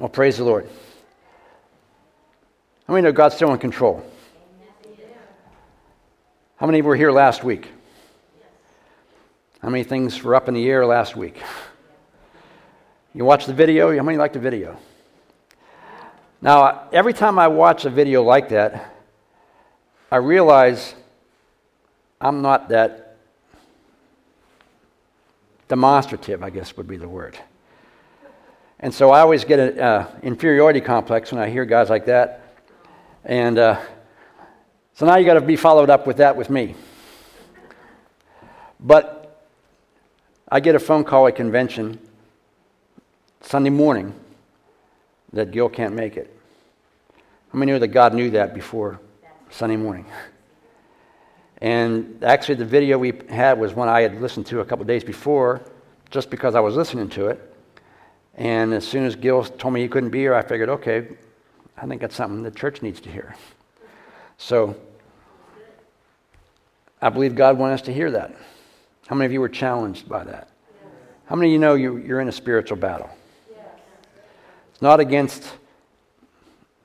Well, praise the Lord. How many know God's still in control? How many were here last week? How many things were up in the air last week? You watch the video? How many like the video? Now, every time I watch a video like that, I realize I'm not that demonstrative, I guess would be the word. And so I always get an uh, inferiority complex when I hear guys like that. And uh, so now you got to be followed up with that with me. But I get a phone call at convention Sunday morning that Gil can't make it. How many know that God knew that before Sunday morning? And actually, the video we had was one I had listened to a couple days before, just because I was listening to it. And as soon as Gil told me he couldn't be here, I figured, okay, I think that's something the church needs to hear. So I believe God wants us to hear that. How many of you were challenged by that? How many of you know you, are in a spiritual battle? It's not against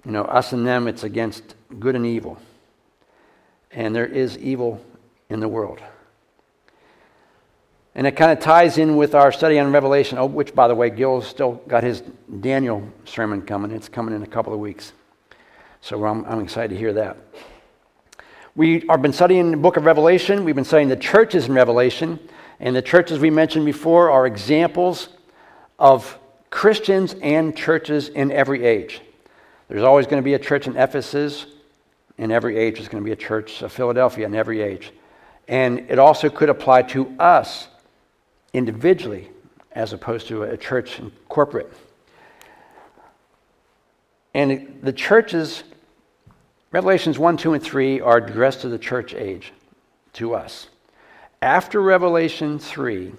you know us and them, it's against good and evil. And there is evil in the world. And it kind of ties in with our study on Revelation, oh, which, by the way, Gil's still got his Daniel sermon coming. It's coming in a couple of weeks. So I'm, I'm excited to hear that. We have been studying the book of Revelation. We've been studying the churches in Revelation. And the churches we mentioned before are examples of Christians and churches in every age. There's always going to be a church in Ephesus. In every age, there's going to be a church of Philadelphia in every age. And it also could apply to us individually as opposed to a church and corporate. And the churches, Revelations 1, 2, and 3 are addressed to the church age, to us. After Revelation 3,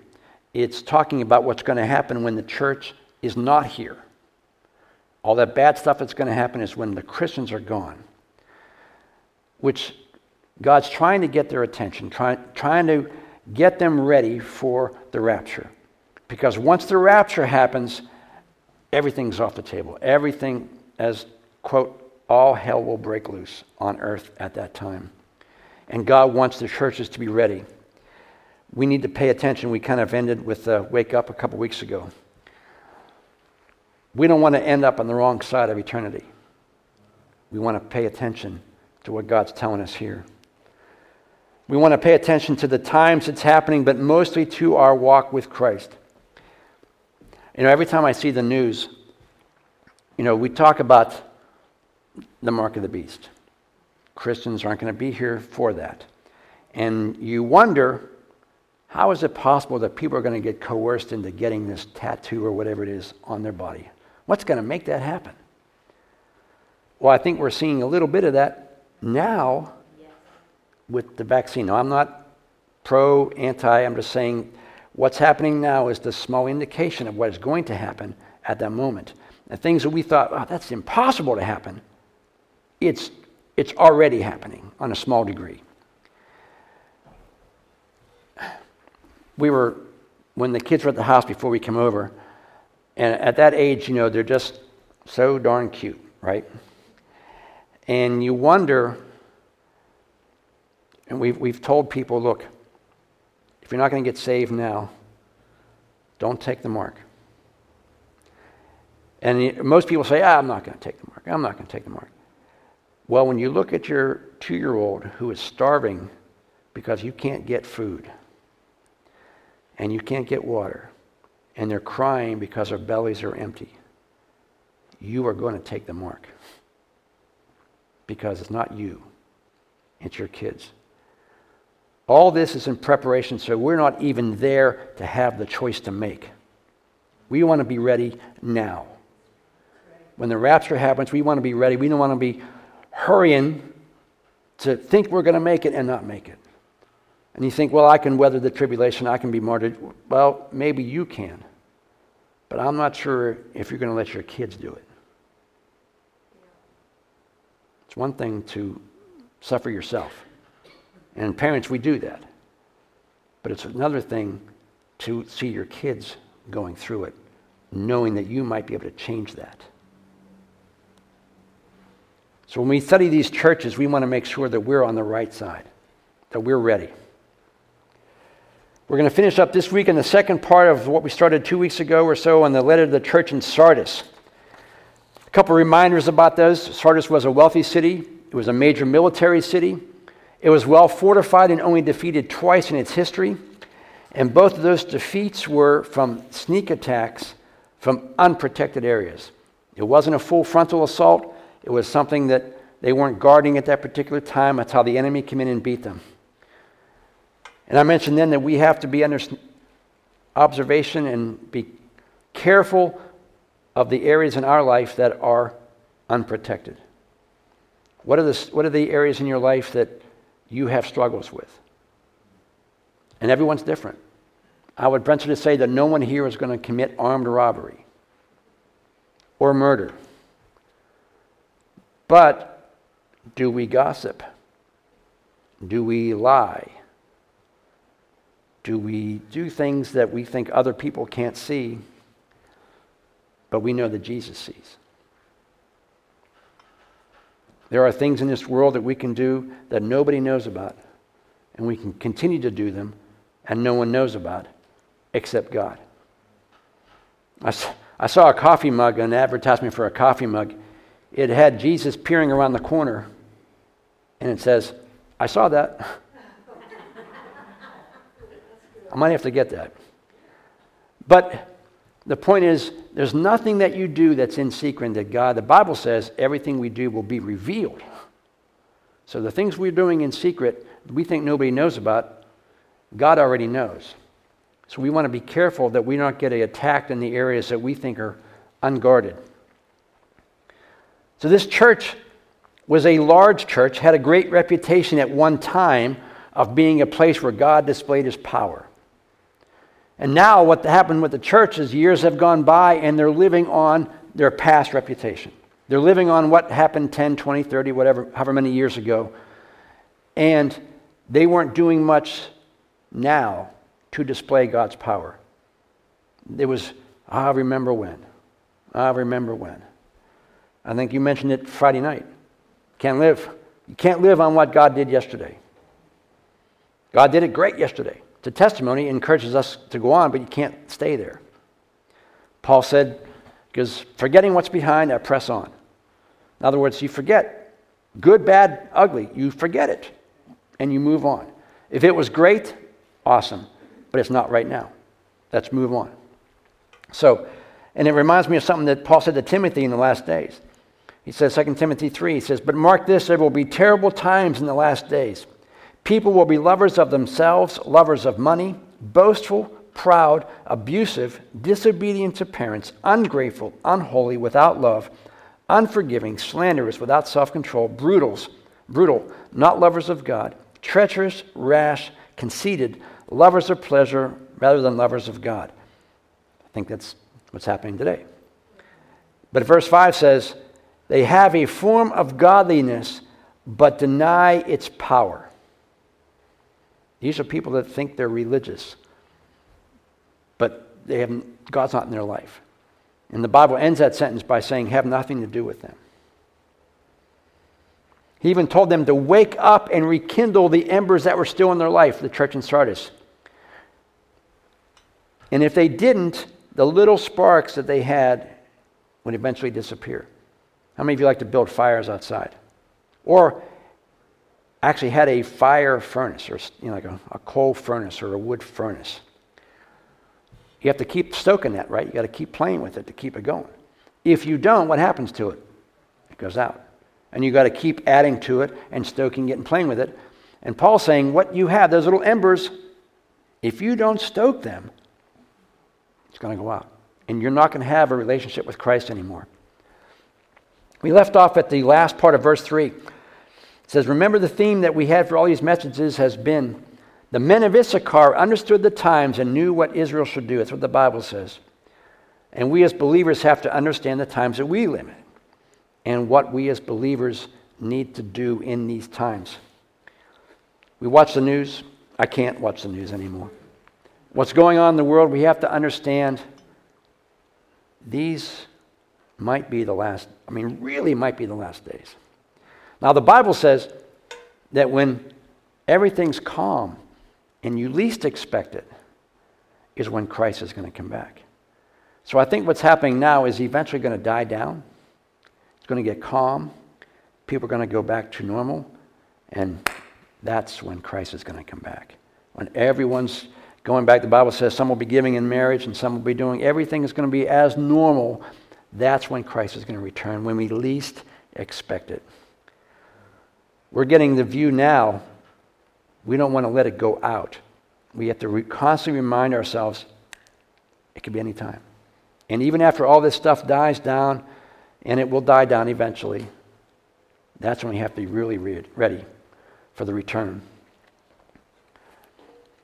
it's talking about what's going to happen when the church is not here. All that bad stuff that's going to happen is when the Christians are gone, which God's trying to get their attention, try, trying to get them ready for the rapture. Because once the rapture happens, everything's off the table. Everything, as quote, all hell will break loose on earth at that time. And God wants the churches to be ready. We need to pay attention. We kind of ended with uh, Wake Up a couple weeks ago. We don't want to end up on the wrong side of eternity. We want to pay attention to what God's telling us here. We want to pay attention to the times it's happening, but mostly to our walk with Christ. You know, every time I see the news, you know, we talk about the mark of the beast. Christians aren't going to be here for that. And you wonder how is it possible that people are going to get coerced into getting this tattoo or whatever it is on their body? What's going to make that happen? Well, I think we're seeing a little bit of that now with the vaccine. Now, I'm not pro, anti, I'm just saying what's happening now is the small indication of what is going to happen at that moment. The things that we thought, oh, that's impossible to happen, it's, it's already happening on a small degree. We were, when the kids were at the house before we came over, and at that age, you know, they're just so darn cute, right? And you wonder and we've, we've told people look, if you're not going to get saved now, don't take the mark. And most people say, ah, I'm not going to take the mark. I'm not going to take the mark. Well, when you look at your two year old who is starving because you can't get food and you can't get water and they're crying because their bellies are empty, you are going to take the mark because it's not you, it's your kids. All this is in preparation, so we're not even there to have the choice to make. We want to be ready now. When the rapture happens, we want to be ready. We don't want to be hurrying to think we're going to make it and not make it. And you think, well, I can weather the tribulation, I can be martyred. Well, maybe you can. But I'm not sure if you're going to let your kids do it. It's one thing to suffer yourself. And parents, we do that. But it's another thing to see your kids going through it, knowing that you might be able to change that. So when we study these churches, we want to make sure that we're on the right side, that we're ready. We're going to finish up this week in the second part of what we started two weeks ago or so on the letter to the church in Sardis. A couple reminders about those. Sardis was a wealthy city, it was a major military city, it was well fortified and only defeated twice in its history. And both of those defeats were from sneak attacks from unprotected areas. It wasn't a full frontal assault, it was something that they weren't guarding at that particular time. That's how the enemy came in and beat them. And I mentioned then that we have to be under observation and be careful of the areas in our life that are unprotected. What are, the, what are the areas in your life that you have struggles with? And everyone's different. I would venture to say that no one here is going to commit armed robbery or murder. But do we gossip? Do we lie? Do we do things that we think other people can't see, but we know that Jesus sees? There are things in this world that we can do that nobody knows about, and we can continue to do them, and no one knows about except God. I, I saw a coffee mug, an advertisement for a coffee mug. It had Jesus peering around the corner, and it says, I saw that. I might have to get that. But the point is, there's nothing that you do that's in secret that God, the Bible says, everything we do will be revealed. So the things we're doing in secret, we think nobody knows about, God already knows. So we want to be careful that we don't get attacked in the areas that we think are unguarded. So this church was a large church, had a great reputation at one time of being a place where God displayed his power. And now, what happened with the church is years have gone by and they're living on their past reputation. They're living on what happened 10, 20, 30, whatever, however many years ago. And they weren't doing much now to display God's power. It was, I remember when. I remember when. I think you mentioned it Friday night. Can't live. You can't live on what God did yesterday. God did it great yesterday. A testimony, encourages us to go on, but you can't stay there. Paul said, because forgetting what's behind, I press on. In other words, you forget good, bad, ugly. You forget it and you move on. If it was great, awesome but it's not right now. Let's move on. So, and it reminds me of something that Paul said to Timothy in the last days. He says, 2 Timothy 3, he says, But mark this, there will be terrible times in the last days. People will be lovers of themselves, lovers of money, boastful, proud, abusive, disobedient to parents, ungrateful, unholy, without love, unforgiving, slanderous, without self control, brutals, brutal, not lovers of God, treacherous, rash, conceited lovers of pleasure rather than lovers of God. I think that's what's happening today. But verse 5 says, they have a form of godliness but deny its power. These are people that think they're religious, but they have God's not in their life. And the Bible ends that sentence by saying, have nothing to do with them. He even told them to wake up and rekindle the embers that were still in their life, the church in Sardis. And if they didn't, the little sparks that they had would eventually disappear. How many of you like to build fires outside? Or actually had a fire furnace, or you know, like a, a coal furnace or a wood furnace. You have to keep stoking that, right? You got to keep playing with it to keep it going. If you don't, what happens to it? It goes out. And you got to keep adding to it and stoking it and playing with it. And Paul's saying, what you have, those little embers, if you don't stoke them, it's going to go out. And you're not going to have a relationship with Christ anymore. We left off at the last part of verse 3. It says, Remember the theme that we had for all these messages has been the men of Issachar understood the times and knew what Israel should do. That's what the Bible says. And we as believers have to understand the times that we live in and what we as believers need to do in these times. We watch the news. I can't watch the news anymore what's going on in the world, we have to understand these might be the last, I mean, really might be the last days. Now, the Bible says that when everything's calm and you least expect it, is when Christ is going to come back. So I think what's happening now is eventually going to die down. It's going to get calm. People are going to go back to normal. And that's when Christ is going to come back. When everyone's going back, the Bible says some will be giving in marriage and some will be doing everything is going to be as normal. That's when Christ is going to return, when we least expect it. We're getting the view now. We don't want to let it go out. We have to re- constantly remind ourselves it could be any time. And even after all this stuff dies down, and it will die down eventually, that's when we have to be really ready for the return.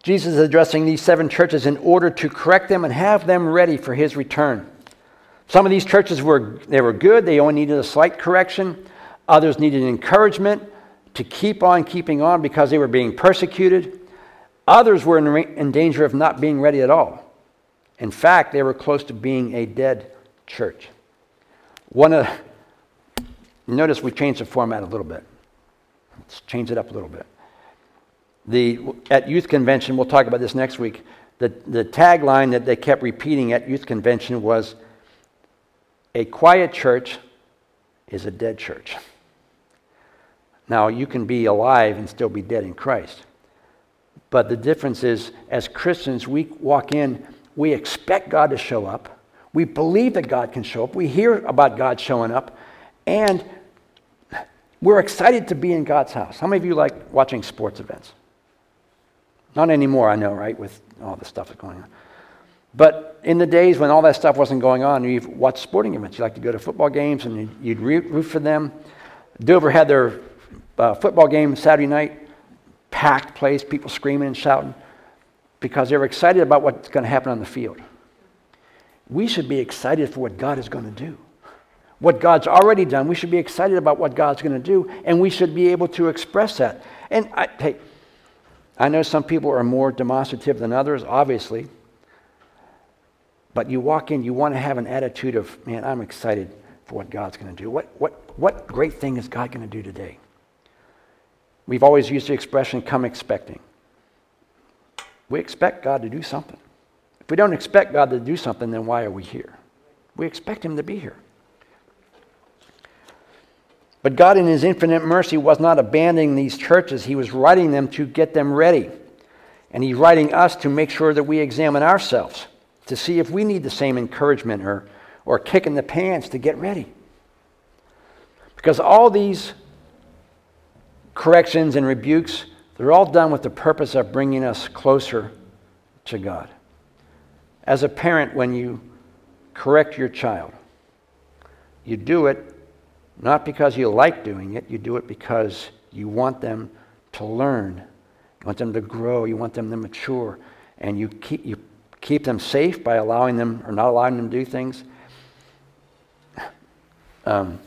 Jesus is addressing these seven churches in order to correct them and have them ready for his return. Some of these churches were they were good, they only needed a slight correction. Others needed encouragement to keep on keeping on because they were being persecuted. Others were in, in danger of not being ready at all. In fact, they were close to being a dead church. One of notice we changed the format a little bit. Let's change it up a little bit. The, at youth convention, we'll talk about this next week. The, the tagline that they kept repeating at youth convention was A quiet church is a dead church. Now, you can be alive and still be dead in Christ. But the difference is, as Christians, we walk in, we expect God to show up. We believe that God can show up. We hear about God showing up. And we're excited to be in God's house. How many of you like watching sports events? Not anymore, I know, right, with all the stuff that's going on. But in the days when all that stuff wasn't going on, you watched sporting events. You like to go to football games and you'd root for them. Dover had their uh, football game Saturday night, packed place, people screaming and shouting because they were excited about what's going to happen on the field. We should be excited for what God is going to do what God's already done. We should be excited about what God's going to do, and we should be able to express that. And I, hey, I know some people are more demonstrative than others, obviously. But you walk in, you want to have an attitude of, man, I'm excited for what God's going to do. What, what, what great thing is God going to do today? We've always used the expression, come expecting. We expect God to do something. If we don't expect God to do something, then why are we here? We expect Him to be here. But God, in His infinite mercy, was not abandoning these churches. He was writing them to get them ready. And He's writing us to make sure that we examine ourselves to see if we need the same encouragement or, or kick in the pants to get ready. Because all these corrections and rebukes, they're all done with the purpose of bringing us closer to God. As a parent, when you correct your child, you do it not because you like doing it, you do it because you want them to learn. You want them to grow. You want them to mature. And you keep, you keep them safe by allowing them or not allowing them to do things. Um,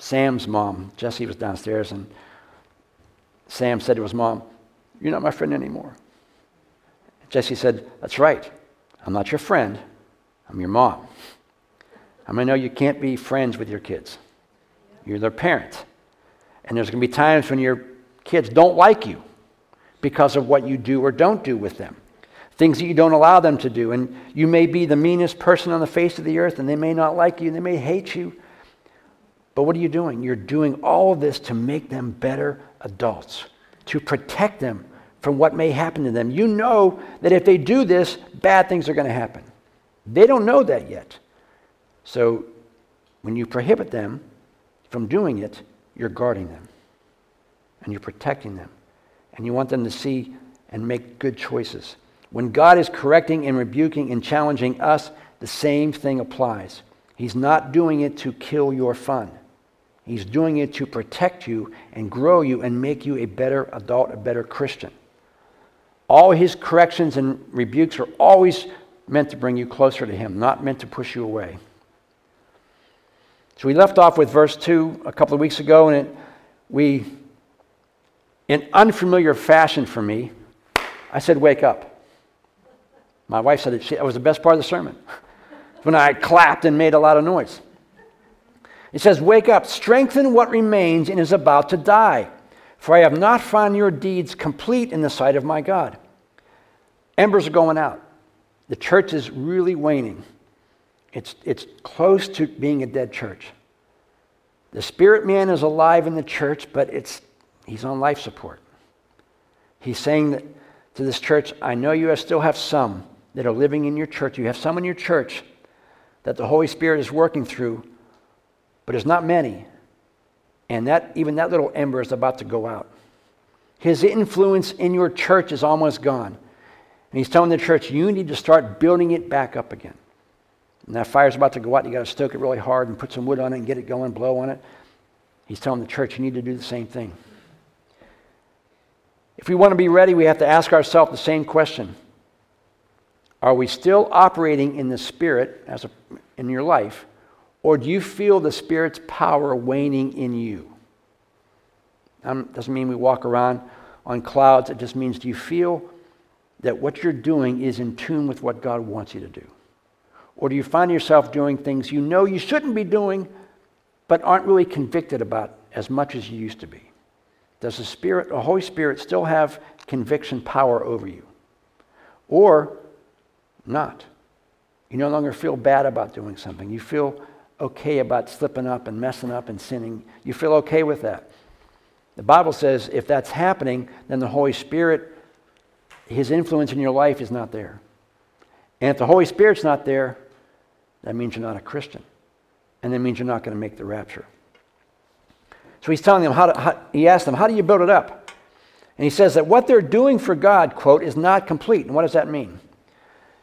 Sam's mom, Jesse was downstairs, and Sam said to his mom, You're not my friend anymore. Jesse said, That's right. I'm not your friend. I'm your mom. I mean, know you can't be friends with your kids. You're their parent. And there's going to be times when your kids don't like you because of what you do or don't do with them. Things that you don't allow them to do. And you may be the meanest person on the face of the earth, and they may not like you, and they may hate you. But what are you doing? You're doing all of this to make them better adults, to protect them from what may happen to them. You know that if they do this, bad things are going to happen. They don't know that yet. So when you prohibit them from doing it, you're guarding them and you're protecting them. And you want them to see and make good choices. When God is correcting and rebuking and challenging us, the same thing applies. He's not doing it to kill your fun. He's doing it to protect you and grow you and make you a better adult, a better Christian. All his corrections and rebukes are always meant to bring you closer to him, not meant to push you away. So we left off with verse 2 a couple of weeks ago, and it, we, in unfamiliar fashion for me, I said, Wake up. My wife said that, she, that was the best part of the sermon when I clapped and made a lot of noise. It says, Wake up, strengthen what remains and is about to die, for I have not found your deeds complete in the sight of my God. Embers are going out. The church is really waning. It's, it's close to being a dead church. The spirit man is alive in the church, but it's, he's on life support. He's saying that to this church, I know you still have some that are living in your church. You have some in your church that the Holy Spirit is working through, but it's not many. And that even that little ember is about to go out. His influence in your church is almost gone. And he's telling the church, you need to start building it back up again. And that fire's about to go out. You got to stoke it really hard and put some wood on it and get it going, blow on it. He's telling the church, you need to do the same thing. If we want to be ready, we have to ask ourselves the same question Are we still operating in the Spirit as a, in your life, or do you feel the Spirit's power waning in you? That doesn't mean we walk around on clouds. It just means do you feel that what you're doing is in tune with what God wants you to do? Or do you find yourself doing things you know you shouldn't be doing, but aren't really convicted about as much as you used to be? Does the Spirit, the Holy Spirit, still have conviction power over you? Or not? You no longer feel bad about doing something. You feel okay about slipping up and messing up and sinning. You feel okay with that. The Bible says if that's happening, then the Holy Spirit, His influence in your life is not there. And if the Holy Spirit's not there, that means you're not a Christian. And that means you're not going to make the rapture. So he's telling them how, to, how he asked them, how do you build it up? And he says that what they're doing for God, quote, is not complete. And what does that mean?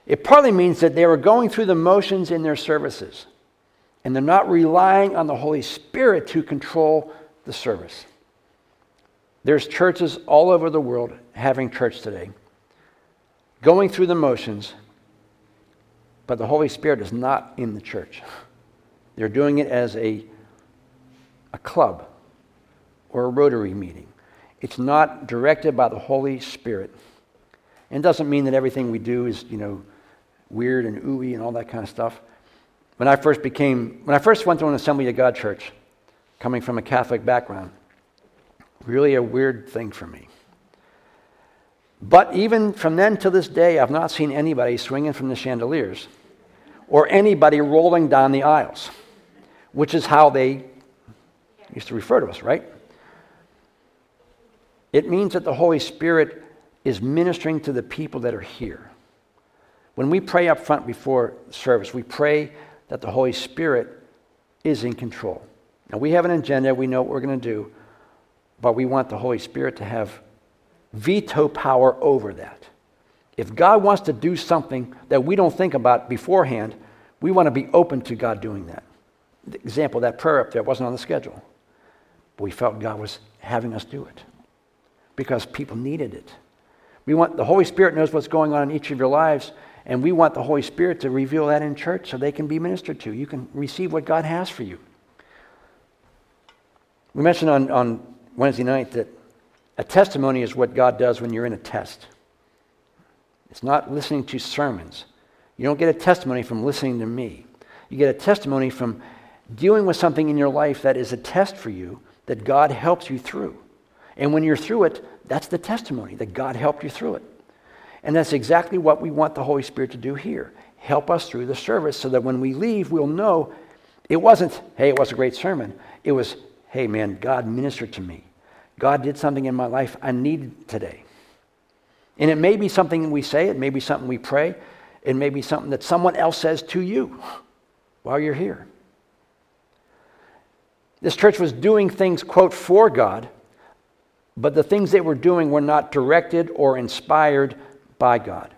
It partly means that they were going through the motions in their services, and they're not relying on the Holy Spirit to control the service. There's churches all over the world having church today, going through the motions, but the Holy Spirit is not in the church. They're doing it as a, a club or a Rotary meeting. It's not directed by the Holy Spirit. And doesn't mean that everything we do is, you know, weird and ooey and all that kind of stuff. When I first became, when I first went to an Assembly of God church, coming from a Catholic background, really a weird thing for me. But even from then to this day, I've not seen anybody swinging from the chandeliers or anybody rolling down the aisles, which is how they used to refer to us, right? It means that the Holy Spirit is ministering to the people that are here. When we pray up front before service, we pray that the Holy Spirit is in control. Now, we have an agenda, we know what we're going to do, but we want the Holy Spirit to have veto power over that. If God wants to do something that we don't think about beforehand, we want to be open to God doing that. The example, that prayer up there wasn't on the schedule, but we felt God was having us do it because people needed it. We want the Holy Spirit knows what's going on in each of your lives, and we want the Holy Spirit to reveal that in church so they can be ministered to. You can receive what God has for you. We mentioned on, on Wednesday night that a testimony is what God does when you're in a test. It's not listening to sermons. You don't get a testimony from listening to me. You get a testimony from dealing with something in your life that is a test for you that God helps you through. And when you're through it, that's the testimony that God helped you through it. And that's exactly what we want the Holy Spirit to do here help us through the service so that when we leave, we'll know it wasn't, hey, it was a great sermon. It was, hey, man, God ministered to me. God did something in my life I needed today. And it may be something we say, it may be something we pray, it may be something that someone else says to you while you're here. This church was doing things, quote, for God, but the things they were doing were not directed or inspired by God.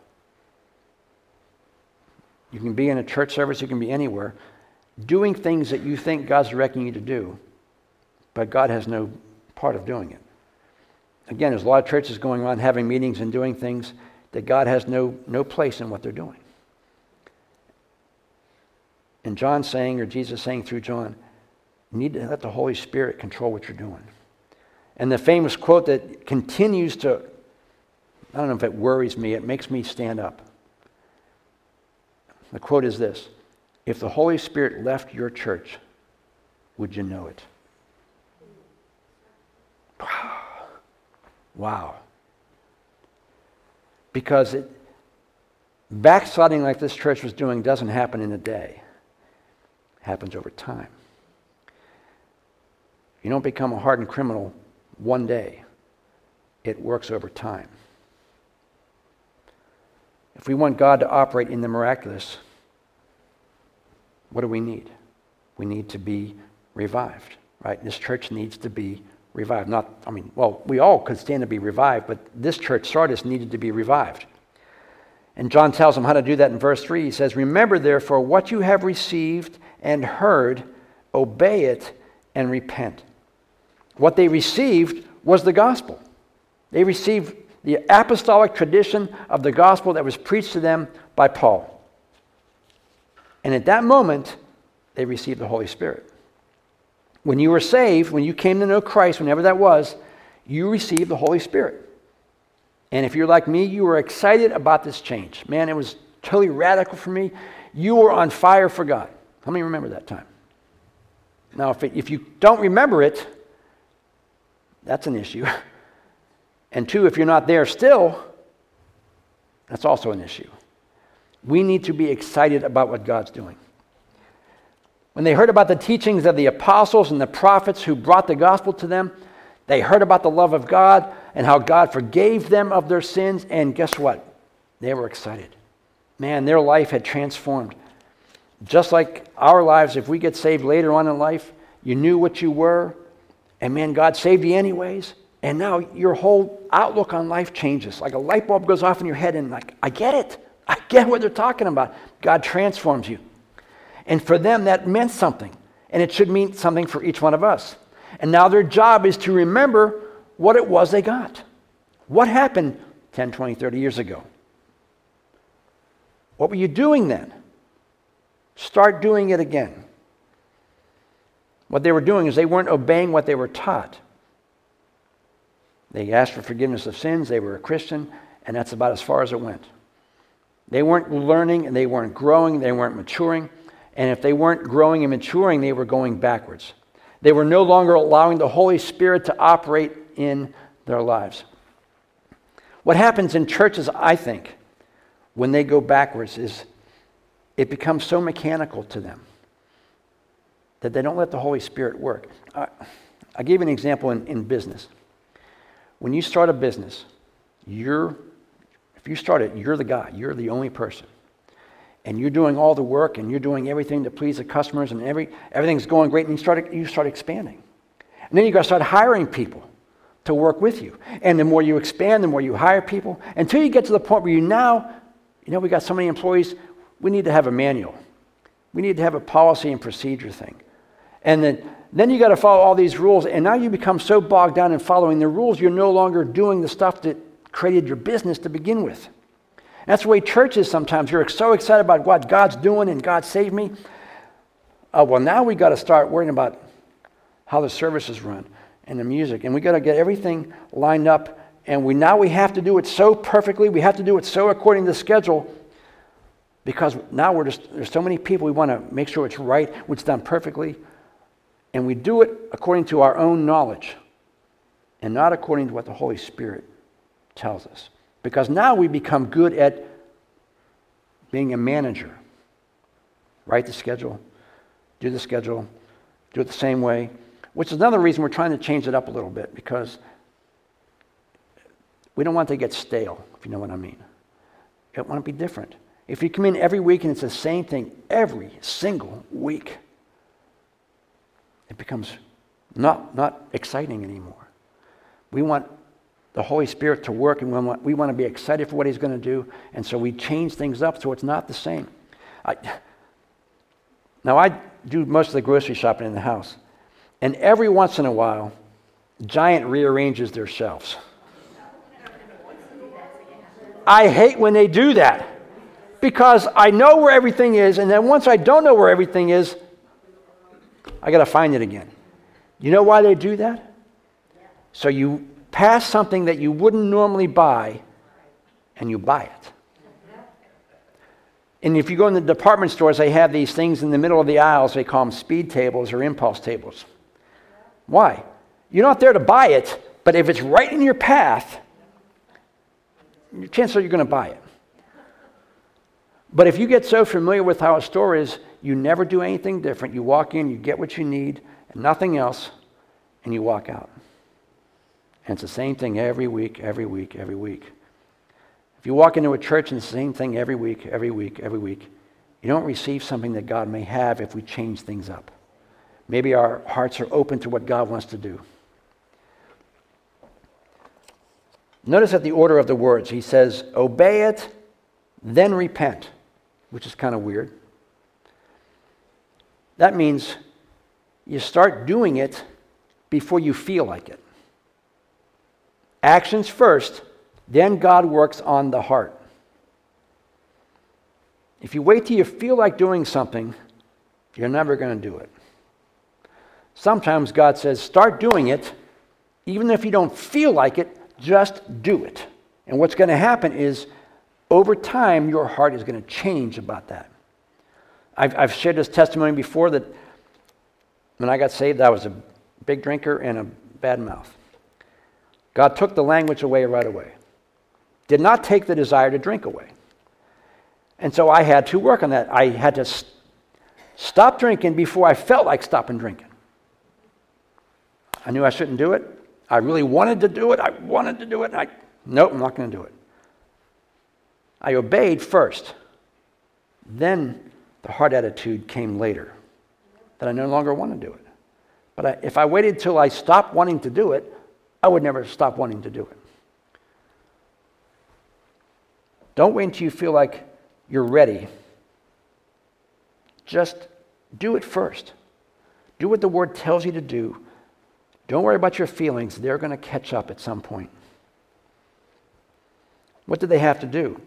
You can be in a church service, you can be anywhere, doing things that you think God's directing you to do, but God has no part of doing it. Again, there's a lot of churches going on having meetings and doing things that God has no, no place in what they're doing. And John saying, or Jesus saying through John, you need to let the Holy Spirit control what you're doing. And the famous quote that continues to, I don't know if it worries me, it makes me stand up. The quote is this If the Holy Spirit left your church, would you know it? Wow. Because it, backsliding like this church was doing doesn't happen in a day. It happens over time. You don't become a hardened criminal one day. It works over time. If we want God to operate in the miraculous, what do we need? We need to be revived, right? This church needs to be revived. Not, I mean, well, we all could stand to be revived, but this church, Sardis, needed to be revived. And John tells them how to do that in verse 3. He says, Remember, therefore, what you have received and heard, obey it and repent. What they received was the gospel. They received the apostolic tradition of the gospel that was preached to them by Paul. And at that moment, they received the Holy Spirit. When you were saved, when you came to know Christ, whenever that was, you received the Holy Spirit. And if you're like me, you were excited about this change. Man, it was totally radical for me. You were on fire for God. How many remember that time? Now, if, it, if you don't remember it, that's an issue. And two, if you're not there still, that's also an issue. We need to be excited about what God's doing. When they heard about the teachings of the apostles and the prophets who brought the gospel to them, they heard about the love of God and how God forgave them of their sins. And guess what? They were excited. Man, their life had transformed. Just like our lives, if we get saved later on in life, you knew what you were, and man, God saved you anyways. And now your whole outlook on life changes. Like a light bulb goes off in your head, and like, I get it. I get what they're talking about. God transforms you. And for them, that meant something. And it should mean something for each one of us. And now their job is to remember what it was they got. What happened 10, 20, 30 years ago? What were you doing then? Start doing it again. What they were doing is they weren't obeying what they were taught. They asked for forgiveness of sins, they were a Christian, and that's about as far as it went. They weren't learning and they weren't growing, they weren't maturing. And if they weren't growing and maturing, they were going backwards. They were no longer allowing the Holy Spirit to operate in their lives. What happens in churches, I think, when they go backwards is it becomes so mechanical to them that they don't let the Holy Spirit work. I, I gave an example in, in business. When you start a business, you're, if you start it, you're the guy, you're the only person. And you're doing all the work and you're doing everything to please the customers and every, everything's going great and you start, you start expanding. And then you got to start hiring people to work with you. And the more you expand, the more you hire people until you get to the point where you now, you know, we got so many employees, we need to have a manual. We need to have a policy and procedure thing. And then then you got to follow all these rules, and now you become so bogged down in following the rules, you're no longer doing the stuff that created your business to begin with. That's the way churches sometimes. You're so excited about what God's doing and God saved me. Uh, well, now we got to start worrying about how the services run and the music, and we got to get everything lined up. And we now we have to do it so perfectly. We have to do it so according to the schedule because now we're just there's so many people. We want to make sure it's right, it's done perfectly. And we do it according to our own knowledge and not according to what the Holy Spirit tells us. Because now we become good at being a manager. Write the schedule, do the schedule, do it the same way, which is another reason we're trying to change it up a little bit because we don't want to get stale, if you know what I mean. We want to be different. If you come in every week and it's the same thing every single week, it becomes not, not exciting anymore. We want the Holy Spirit to work and we want, we want to be excited for what He's going to do. And so we change things up so it's not the same. I, now, I do most of the grocery shopping in the house. And every once in a while, Giant rearranges their shelves. I hate when they do that because I know where everything is, and then once I don't know where everything is, I got to find it again. You know why they do that? So you pass something that you wouldn't normally buy and you buy it. And if you go in the department stores, they have these things in the middle of the aisles. They call them speed tables or impulse tables. Why? You're not there to buy it, but if it's right in your path, your chances are you're going to buy it. But if you get so familiar with how a store is, you never do anything different. You walk in, you get what you need, and nothing else, and you walk out. And it's the same thing every week, every week, every week. If you walk into a church and it's the same thing every week, every week, every week, you don't receive something that God may have if we change things up. Maybe our hearts are open to what God wants to do. Notice at the order of the words, he says, Obey it, then repent, which is kind of weird. That means you start doing it before you feel like it. Actions first, then God works on the heart. If you wait till you feel like doing something, you're never going to do it. Sometimes God says, start doing it, even if you don't feel like it, just do it. And what's going to happen is, over time, your heart is going to change about that. I've, I've shared this testimony before that when I got saved, I was a big drinker and a bad mouth. God took the language away right away, did not take the desire to drink away. And so I had to work on that. I had to st- stop drinking before I felt like stopping drinking. I knew I shouldn't do it. I really wanted to do it. I wanted to do it. I, nope, I'm not going to do it. I obeyed first. Then the heart attitude came later that I no longer want to do it. But I, if I waited till I stopped wanting to do it, I would never stop wanting to do it. Don't wait until you feel like you're ready. Just do it first. Do what the Word tells you to do. Don't worry about your feelings, they're going to catch up at some point. What do they have to do?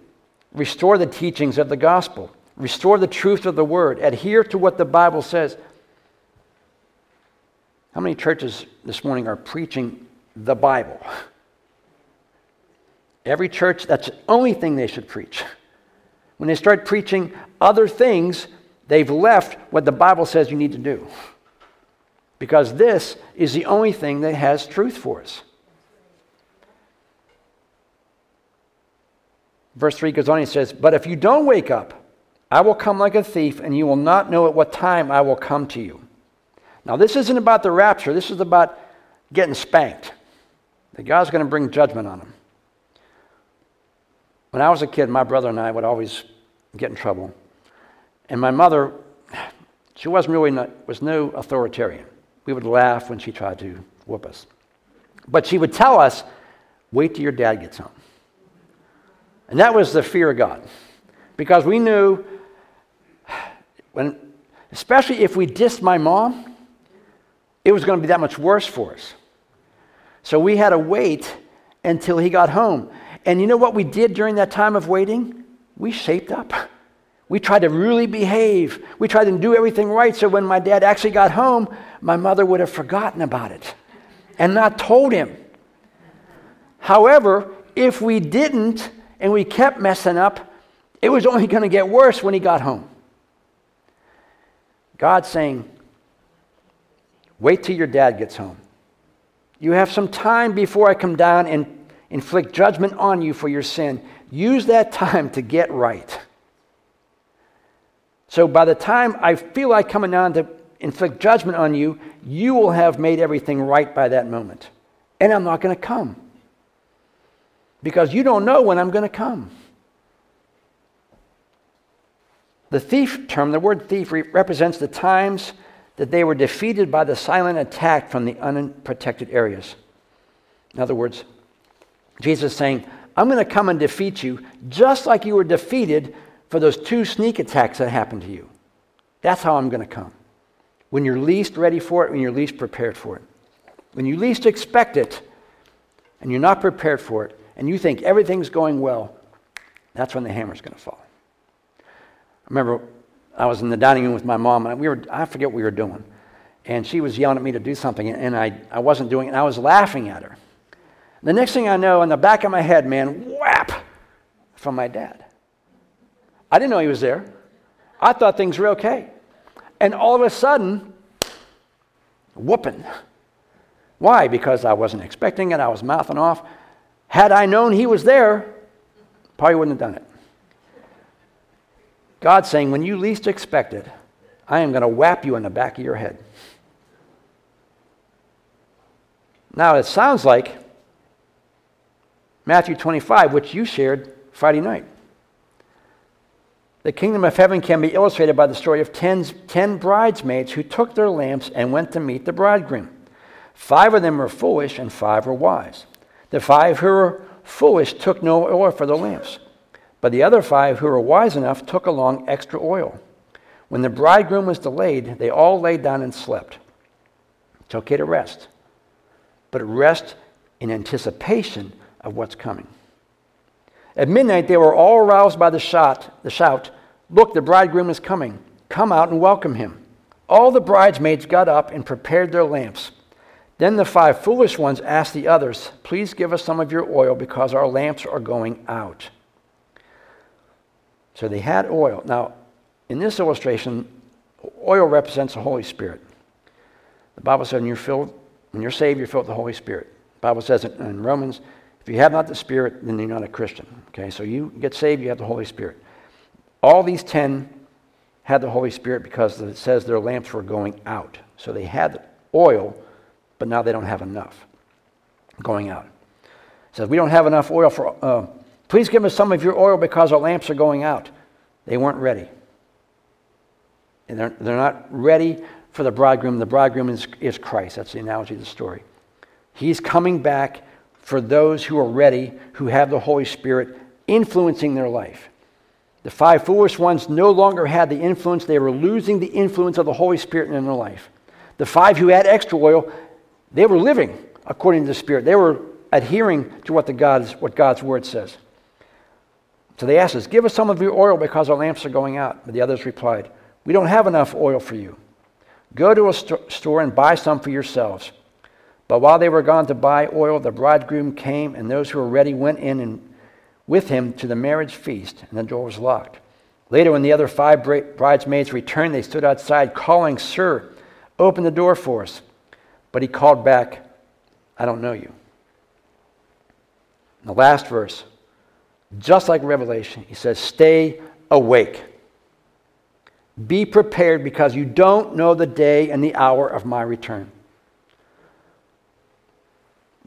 Restore the teachings of the gospel, restore the truth of the Word, adhere to what the Bible says. How many churches this morning are preaching the Bible? Every church, that's the only thing they should preach. When they start preaching other things, they've left what the Bible says you need to do. Because this is the only thing that has truth for us. Verse 3 goes on and says, But if you don't wake up, I will come like a thief, and you will not know at what time I will come to you. Now, this isn't about the rapture, this is about getting spanked. That God's going to bring judgment on them. When I was a kid, my brother and I would always get in trouble. And my mother, she wasn't really not, was no authoritarian. We would laugh when she tried to whoop us. But she would tell us, wait till your dad gets home. And that was the fear of God. Because we knew when especially if we dissed my mom, it was going to be that much worse for us. So we had to wait until he got home. And you know what we did during that time of waiting? We shaped up. We tried to really behave. We tried to do everything right so when my dad actually got home, my mother would have forgotten about it and not told him. However, if we didn't and we kept messing up, it was only going to get worse when he got home. God's saying, Wait till your dad gets home. You have some time before I come down and inflict judgment on you for your sin. Use that time to get right. So by the time I feel like coming down to inflict judgment on you, you will have made everything right by that moment. And I'm not going to come. Because you don't know when I'm going to come. The thief term, the word thief, represents the times that they were defeated by the silent attack from the unprotected areas. In other words, Jesus is saying, I'm going to come and defeat you just like you were defeated for those two sneak attacks that happened to you. That's how I'm going to come. When you're least ready for it, when you're least prepared for it. When you least expect it and you're not prepared for it and you think everything's going well, that's when the hammer's going to fall. Remember I was in the dining room with my mom, and we were, I forget what we were doing. And she was yelling at me to do something, and I, I wasn't doing it, and I was laughing at her. The next thing I know, in the back of my head, man, whap, from my dad. I didn't know he was there. I thought things were okay. And all of a sudden, whooping. Why? Because I wasn't expecting it. I was mouthing off. Had I known he was there, probably wouldn't have done it. God's saying, when you least expect it, I am going to whap you in the back of your head. Now, it sounds like Matthew 25, which you shared Friday night. The kingdom of heaven can be illustrated by the story of ten bridesmaids who took their lamps and went to meet the bridegroom. Five of them were foolish and five were wise. The five who were foolish took no oil for their lamps, but the other five who were wise enough took along extra oil. When the bridegroom was delayed, they all lay down and slept. It's okay to rest, but rest in anticipation of what's coming. At midnight, they were all aroused by the shout, the shout, Look, the bridegroom is coming. Come out and welcome him. All the bridesmaids got up and prepared their lamps. Then the five foolish ones asked the others, Please give us some of your oil because our lamps are going out. So they had oil. Now, in this illustration, oil represents the Holy Spirit. The Bible says when you're filled, when you're saved, you're filled with the Holy Spirit. The Bible says in Romans if you have not the Spirit, then you're not a Christian. Okay, so you get saved, you have the Holy Spirit. All these ten had the Holy Spirit because it says their lamps were going out. So they had oil, but now they don't have enough going out. It says, We don't have enough oil for, uh, please give us some of your oil because our lamps are going out. They weren't ready. And they're, they're not ready for the bridegroom. The bridegroom is, is Christ. That's the analogy of the story. He's coming back for those who are ready, who have the Holy Spirit influencing their life. The five foolish ones no longer had the influence, they were losing the influence of the Holy Spirit in their life. The five who had extra oil, they were living according to the Spirit. They were adhering to what, the God's, what God's word says. So they asked us, Give us some of your oil because our lamps are going out. But the others replied, We don't have enough oil for you. Go to a st- store and buy some for yourselves. But while they were gone to buy oil, the bridegroom came, and those who were ready went in and with him to the marriage feast, and the door was locked. Later, when the other five bridesmaids returned, they stood outside, calling, Sir, open the door for us. But he called back, I don't know you. In the last verse, just like Revelation, he says, Stay awake. Be prepared because you don't know the day and the hour of my return.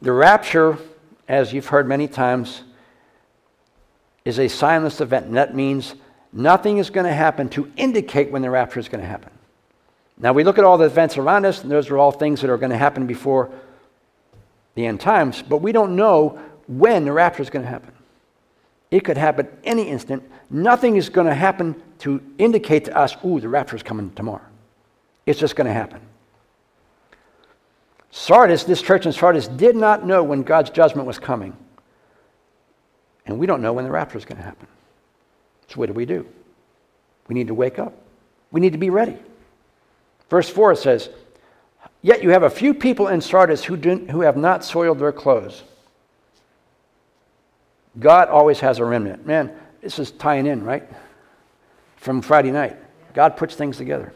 The rapture, as you've heard many times, is a signless event, and that means nothing is going to happen to indicate when the rapture is going to happen. Now, we look at all the events around us, and those are all things that are going to happen before the end times, but we don't know when the rapture is going to happen. It could happen any instant. Nothing is going to happen to indicate to us, ooh, the rapture is coming tomorrow. It's just going to happen. Sardis, this church in Sardis, did not know when God's judgment was coming. And we don't know when the rapture is going to happen. So, what do we do? We need to wake up. We need to be ready. Verse 4 says, Yet you have a few people in Sardis who, do, who have not soiled their clothes. God always has a remnant. Man, this is tying in, right? From Friday night. God puts things together.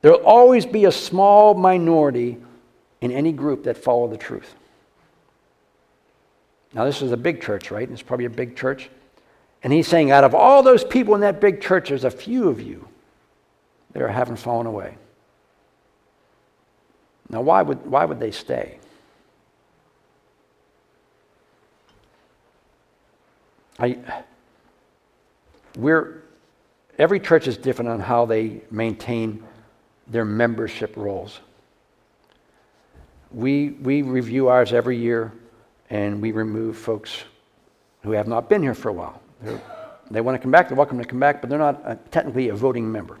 There'll always be a small minority in any group that follow the truth. Now, this is a big church, right? It's probably a big church. And he's saying, out of all those people in that big church, there's a few of you that haven't fallen away. Now, why would, why would they stay? I, we're, every church is different on how they maintain their membership rolls. We, we review ours every year and we remove folks who have not been here for a while. They're, they want to come back, they're welcome to come back, but they're not a, technically a voting member.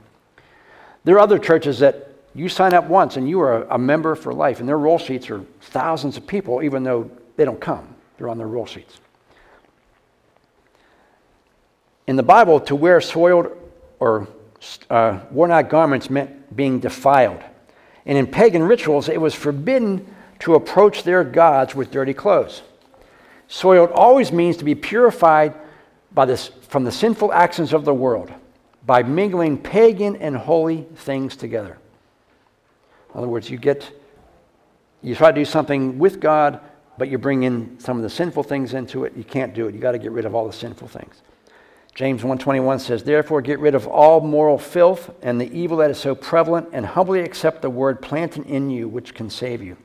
There are other churches that you sign up once and you are a, a member for life, and their roll sheets are thousands of people, even though they don't come. They're on their roll sheets. In the Bible, to wear soiled or uh, worn out garments meant being defiled. And in pagan rituals, it was forbidden to approach their gods with dirty clothes. Soiled always means to be purified by this, from the sinful actions of the world by mingling pagan and holy things together. In other words, you get, you try to do something with God, but you bring in some of the sinful things into it. You can't do it. You got to get rid of all the sinful things. James 1:21 says, "Therefore get rid of all moral filth and the evil that is so prevalent and humbly accept the word planted in you which can save you."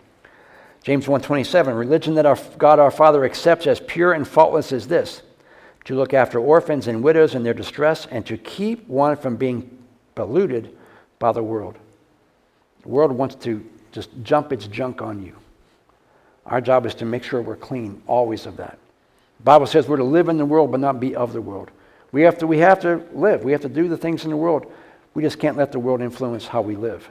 James 1:27, "Religion that our God our Father accepts as pure and faultless is this: to look after orphans and widows in their distress and to keep one from being polluted by the world." The world wants to just jump its junk on you. Our job is to make sure we're clean always of that. The Bible says we're to live in the world but not be of the world. We have to, we have to live. We have to do the things in the world. We just can't let the world influence how we live.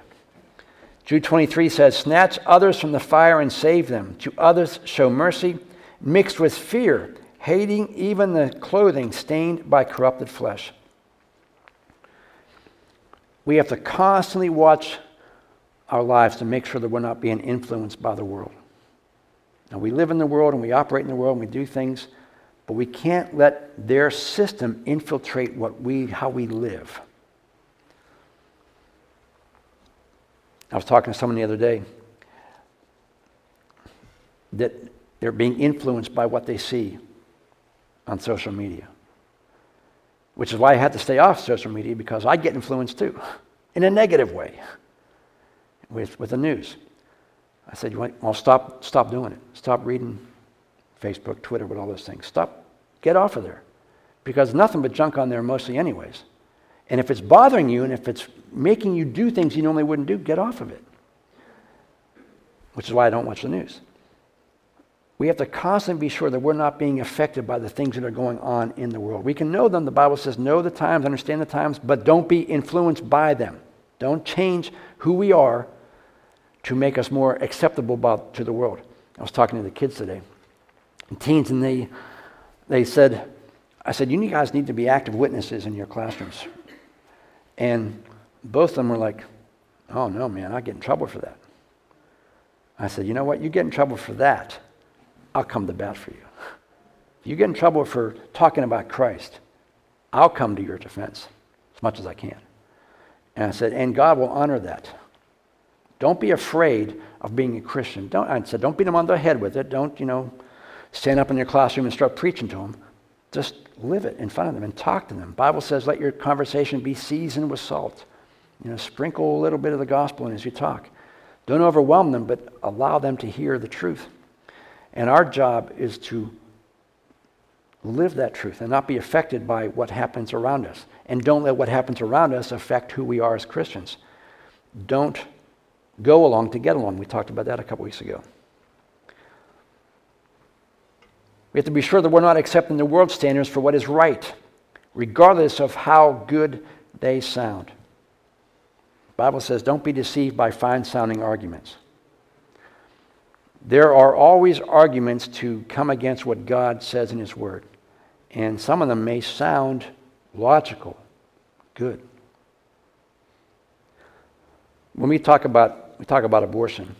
Jude 23 says, Snatch others from the fire and save them. To others show mercy, mixed with fear, hating even the clothing stained by corrupted flesh. We have to constantly watch our lives to make sure that we're not being influenced by the world. Now, we live in the world and we operate in the world and we do things but we can't let their system infiltrate what we, how we live. I was talking to someone the other day that they're being influenced by what they see on social media, which is why I had to stay off social media because I get influenced too, in a negative way, with, with the news. I said, well, stop, stop doing it. Stop reading Facebook, Twitter, with all those things. Stop. Get off of there. Because nothing but junk on there mostly, anyways. And if it's bothering you and if it's making you do things you normally wouldn't do, get off of it. Which is why I don't watch the news. We have to constantly be sure that we're not being affected by the things that are going on in the world. We can know them. The Bible says, know the times, understand the times, but don't be influenced by them. Don't change who we are to make us more acceptable to the world. I was talking to the kids today teens, and they, they said, I said, you guys need to be active witnesses in your classrooms. And both of them were like, oh no, man, I get in trouble for that. I said, you know what? You get in trouble for that, I'll come to bat for you. You get in trouble for talking about Christ, I'll come to your defense as much as I can. And I said, and God will honor that. Don't be afraid of being a Christian. Don't, I said, don't beat them on the head with it. Don't, you know, stand up in your classroom and start preaching to them. Just live it in front of them and talk to them. Bible says, let your conversation be seasoned with salt. You know, sprinkle a little bit of the gospel in as you talk. Don't overwhelm them, but allow them to hear the truth. And our job is to live that truth and not be affected by what happens around us. And don't let what happens around us affect who we are as Christians. Don't go along to get along. We talked about that a couple weeks ago. We have to be sure that we're not accepting the world standards for what is right, regardless of how good they sound. The Bible says, don't be deceived by fine sounding arguments. There are always arguments to come against what God says in His Word. And some of them may sound logical, good. When we talk about, we talk about abortion,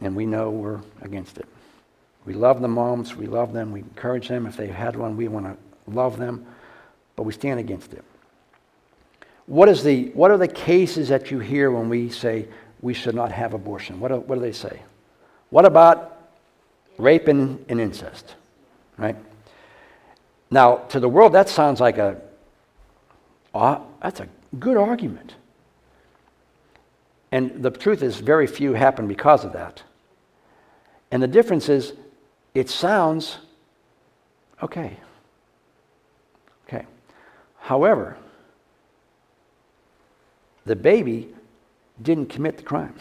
and we know we're against it. We love the moms, we love them, we encourage them. If they've had one, we want to love them, but we stand against it. What, is the, what are the cases that you hear when we say we should not have abortion? What do, what do they say? What about rape and, and incest? Right? Now, to the world, that sounds like a, uh, that's a good argument. And the truth is, very few happen because of that. And the difference is, it sounds okay. Okay. However, the baby didn't commit the crime.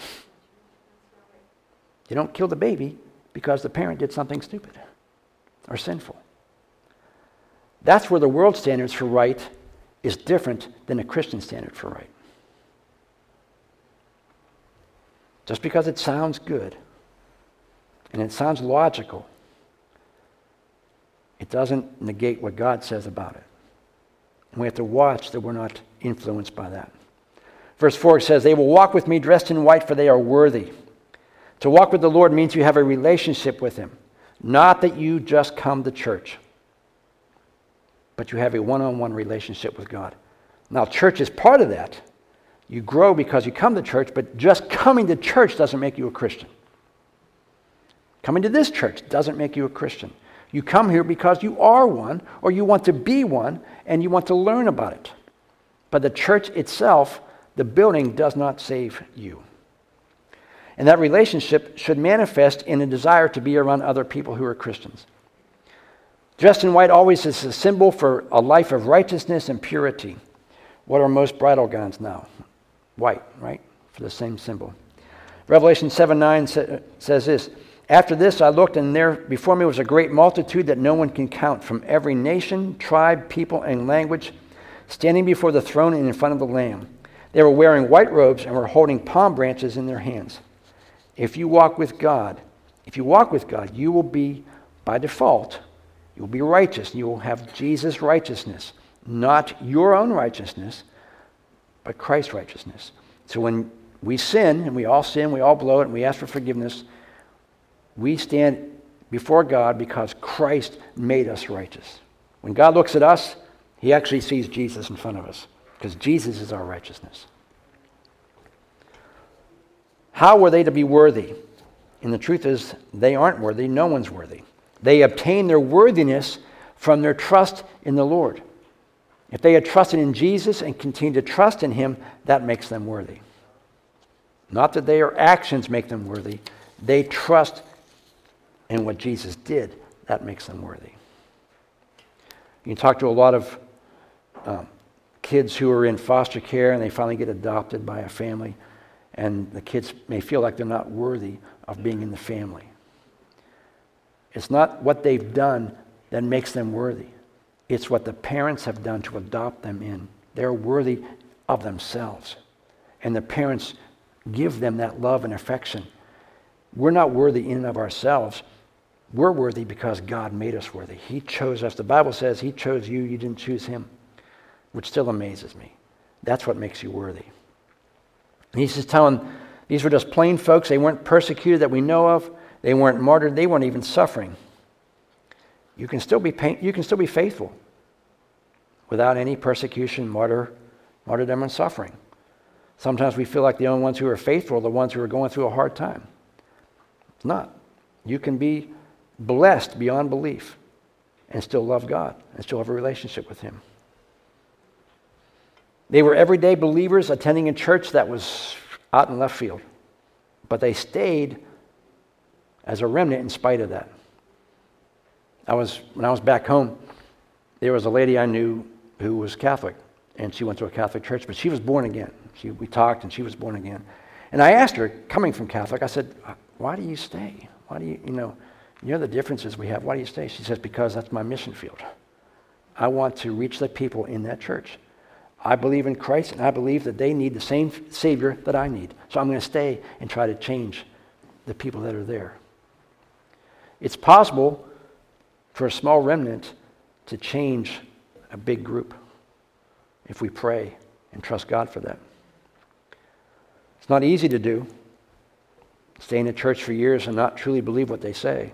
You don't kill the baby because the parent did something stupid or sinful. That's where the world standards for right is different than a Christian standard for right. Just because it sounds good and it sounds logical it doesn't negate what God says about it. And we have to watch that we're not influenced by that. Verse 4 says, They will walk with me dressed in white, for they are worthy. To walk with the Lord means you have a relationship with Him, not that you just come to church. but you have a one on one relationship with God. Now, church is part of that. You grow because you come to church, but just coming to church doesn't make you a Christian. Coming to this church doesn't make you a Christian. You come here because you are one, or you want to be one, and you want to learn about it. But the church itself, the building, does not save you. And that relationship should manifest in a desire to be around other people who are Christians. Dressed in white always is a symbol for a life of righteousness and purity. What are most bridal gowns now? White, right? For the same symbol. Revelation 7 9 says this After this I looked, and there before me was a great multitude that no one can count, from every nation, tribe, people, and language, standing before the throne and in front of the Lamb. They were wearing white robes and were holding palm branches in their hands. If you walk with God, if you walk with God, you will be, by default, you will be righteous. You will have Jesus' righteousness, not your own righteousness, but Christ's righteousness. So when we sin, and we all sin, we all blow it, and we ask for forgiveness, we stand before God because Christ made us righteous. When God looks at us, he actually sees Jesus in front of us because Jesus is our righteousness. How were they to be worthy? And the truth is, they aren't worthy. No one's worthy. They obtain their worthiness from their trust in the Lord. If they had trusted in Jesus and continued to trust in Him, that makes them worthy. Not that their actions make them worthy, they trust in what Jesus did. That makes them worthy. You talk to a lot of um, kids who are in foster care and they finally get adopted by a family and the kids may feel like they're not worthy of being in the family. It's not what they've done that makes them worthy, it's what the parents have done to adopt them in. They're worthy of themselves. And the parents give them that love and affection. We're not worthy in and of ourselves. We're worthy because God made us worthy. He chose us. The Bible says He chose you, you didn't choose Him, which still amazes me. That's what makes you worthy. And he's just telling these were just plain folks. They weren't persecuted that we know of. They weren't martyred. They weren't even suffering. You can still be pain, you can still be faithful without any persecution, martyr, martyrdom, and suffering. Sometimes we feel like the only ones who are faithful are the ones who are going through a hard time. It's not. You can be blessed beyond belief and still love God and still have a relationship with Him. They were everyday believers attending a church that was out in left field, but they stayed as a remnant in spite of that. I was, when I was back home, there was a lady I knew who was Catholic, and she went to a Catholic church, but she was born again. She, we talked, and she was born again. And I asked her, coming from Catholic, I said, Why do you stay? Why do you, you know, you know the differences we have. Why do you stay? She says, Because that's my mission field. I want to reach the people in that church. I believe in Christ, and I believe that they need the same Savior that I need. So I'm going to stay and try to change the people that are there. It's possible for a small remnant to change a big group if we pray and trust God for that. It's not easy to do. Stay in a church for years and not truly believe what they say.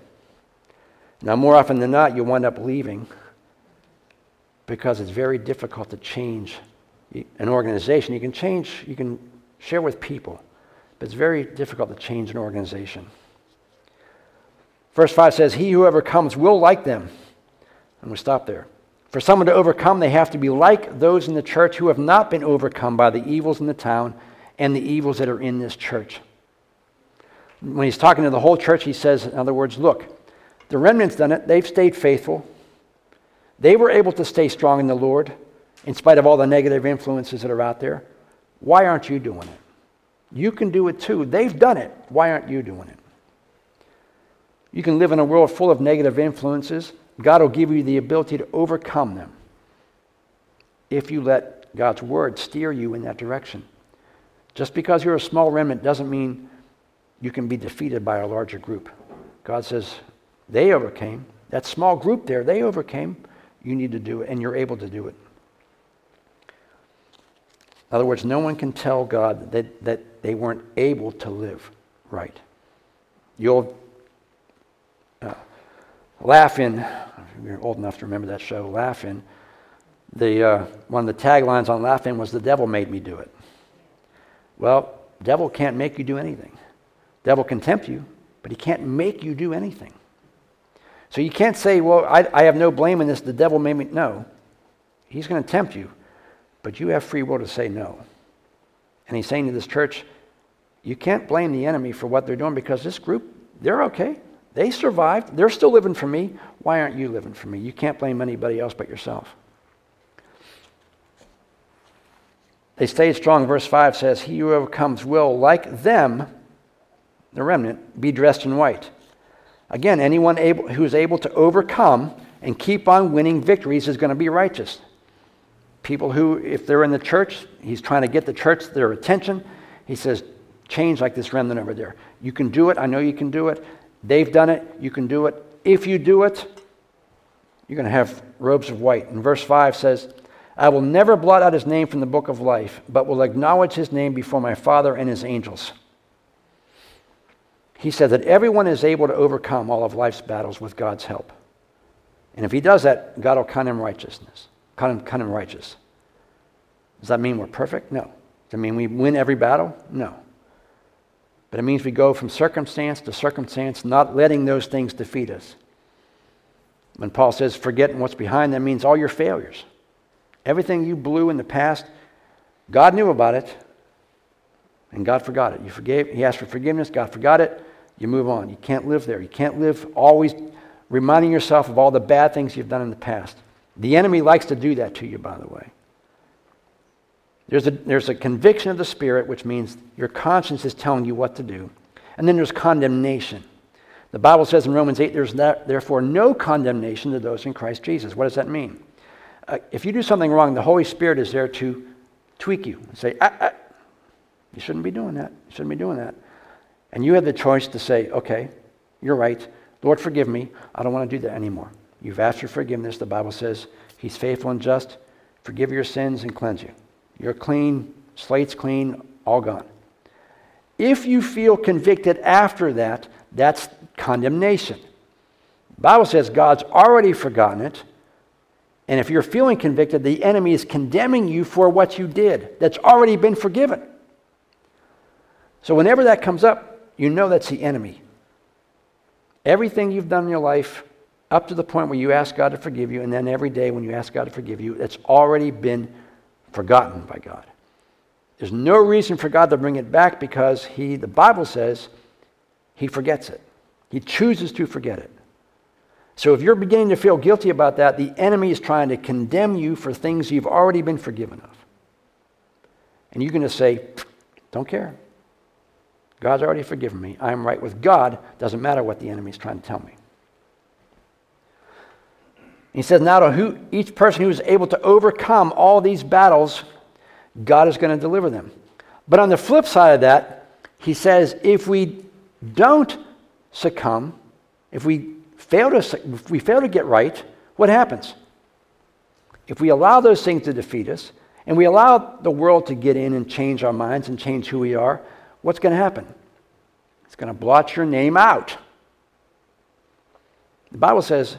Now, more often than not, you wind up leaving because it's very difficult to change an organization. You can change, you can share with people, but it's very difficult to change an organization. Verse 5 says, He who overcomes will like them. And we stop there. For someone to overcome, they have to be like those in the church who have not been overcome by the evils in the town and the evils that are in this church. When he's talking to the whole church, he says, in other words, look, the remnant's done it. They've stayed faithful. They were able to stay strong in the Lord in spite of all the negative influences that are out there. Why aren't you doing it? You can do it too. They've done it. Why aren't you doing it? You can live in a world full of negative influences. God will give you the ability to overcome them if you let God's word steer you in that direction. Just because you're a small remnant doesn't mean you can be defeated by a larger group. God says, they overcame. That small group there, they overcame. You need to do it, and you're able to do it. In other words, no one can tell God that, that they weren't able to live right. You'll uh, Laugh-In, you're old enough to remember that show, Laugh-In. The, uh, one of the taglines on Laugh-In was, The devil made me do it. Well, devil can't make you do anything. Devil can tempt you, but he can't make you do anything. So you can't say, Well, I, I have no blame in this. The devil made me. No. He's going to tempt you, but you have free will to say no. And he's saying to this church, You can't blame the enemy for what they're doing because this group, they're okay. They survived. They're still living for me. Why aren't you living for me? You can't blame anybody else but yourself. They stayed strong. Verse 5 says, He who overcomes will, like them, the remnant, be dressed in white. Again, anyone able, who is able to overcome and keep on winning victories is going to be righteous. People who, if they're in the church, he's trying to get the church their attention. He says, change like this remnant over there. You can do it. I know you can do it. They've done it. You can do it. If you do it, you're going to have robes of white. And verse 5 says, I will never blot out his name from the book of life, but will acknowledge his name before my Father and his angels. He said that everyone is able to overcome all of life's battles with God's help. And if he does that, God will count him righteousness, count him, count him righteous. Does that mean we're perfect? No. Does that mean we win every battle? No. But it means we go from circumstance to circumstance, not letting those things defeat us. When Paul says forgetting what's behind, that means all your failures. Everything you blew in the past, God knew about it, and God forgot it. You forgave, He asked for forgiveness, God forgot it, you move on. You can't live there. You can't live always reminding yourself of all the bad things you've done in the past. The enemy likes to do that to you, by the way. There's a, there's a conviction of the Spirit, which means your conscience is telling you what to do. And then there's condemnation. The Bible says in Romans 8, there's not, therefore no condemnation to those in Christ Jesus. What does that mean? Uh, if you do something wrong, the Holy Spirit is there to tweak you and say, ah, ah, you shouldn't be doing that. You shouldn't be doing that. And you have the choice to say, okay, you're right. Lord, forgive me. I don't want to do that anymore. You've asked for forgiveness. The Bible says He's faithful and just. Forgive your sins and cleanse you. You're clean, slate's clean, all gone. If you feel convicted after that, that's condemnation. The Bible says God's already forgotten it. And if you're feeling convicted, the enemy is condemning you for what you did that's already been forgiven. So whenever that comes up, you know that's the enemy. Everything you've done in your life up to the point where you ask God to forgive you, and then every day when you ask God to forgive you, it's already been forgotten by God. There's no reason for God to bring it back because he, the Bible says, he forgets it. He chooses to forget it. So if you're beginning to feel guilty about that, the enemy is trying to condemn you for things you've already been forgiven of. And you're going to say, don't care. God's already forgiven me. I'm right with God. Doesn't matter what the enemy is trying to tell me. He says, now to who, each person who is able to overcome all these battles, God is going to deliver them. But on the flip side of that, he says, if we don't succumb, if we fail to, if we fail to get right, what happens? If we allow those things to defeat us, and we allow the world to get in and change our minds and change who we are, what's going to happen? It's going to blot your name out. The Bible says,